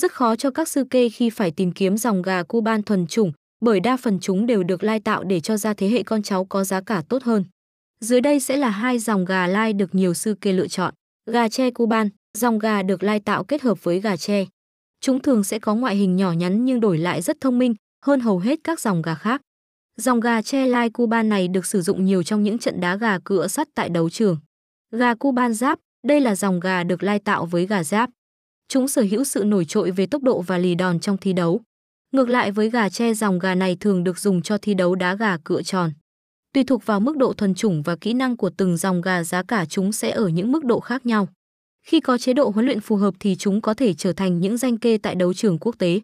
Rất khó cho các sư kê khi phải tìm kiếm dòng gà Cuban thuần chủng, bởi đa phần chúng đều được lai tạo để cho ra thế hệ con cháu có giá cả tốt hơn. Dưới đây sẽ là hai dòng gà lai được nhiều sư kê lựa chọn. Gà tre Cuban, dòng gà được lai tạo kết hợp với gà tre. Chúng thường sẽ có ngoại hình nhỏ nhắn nhưng đổi lại rất thông minh hơn hầu hết các dòng gà khác. Dòng gà tre lai Cuban này được sử dụng nhiều trong những trận đá gà cựa sắt tại đấu trường. Gà Cuban giáp, đây là dòng gà được lai tạo với gà giáp. Chúng sở hữu sự nổi trội về tốc độ và lì đòn trong thi đấu. Ngược lại với gà tre, dòng gà này thường được dùng cho thi đấu đá gà cựa tròn. Tùy thuộc vào mức độ thuần chủng và kỹ năng của từng dòng gà, giá cả chúng sẽ ở những mức độ khác nhau. Khi có chế độ huấn luyện phù hợp thì chúng có thể trở thành những danh kê tại đấu trường quốc tế.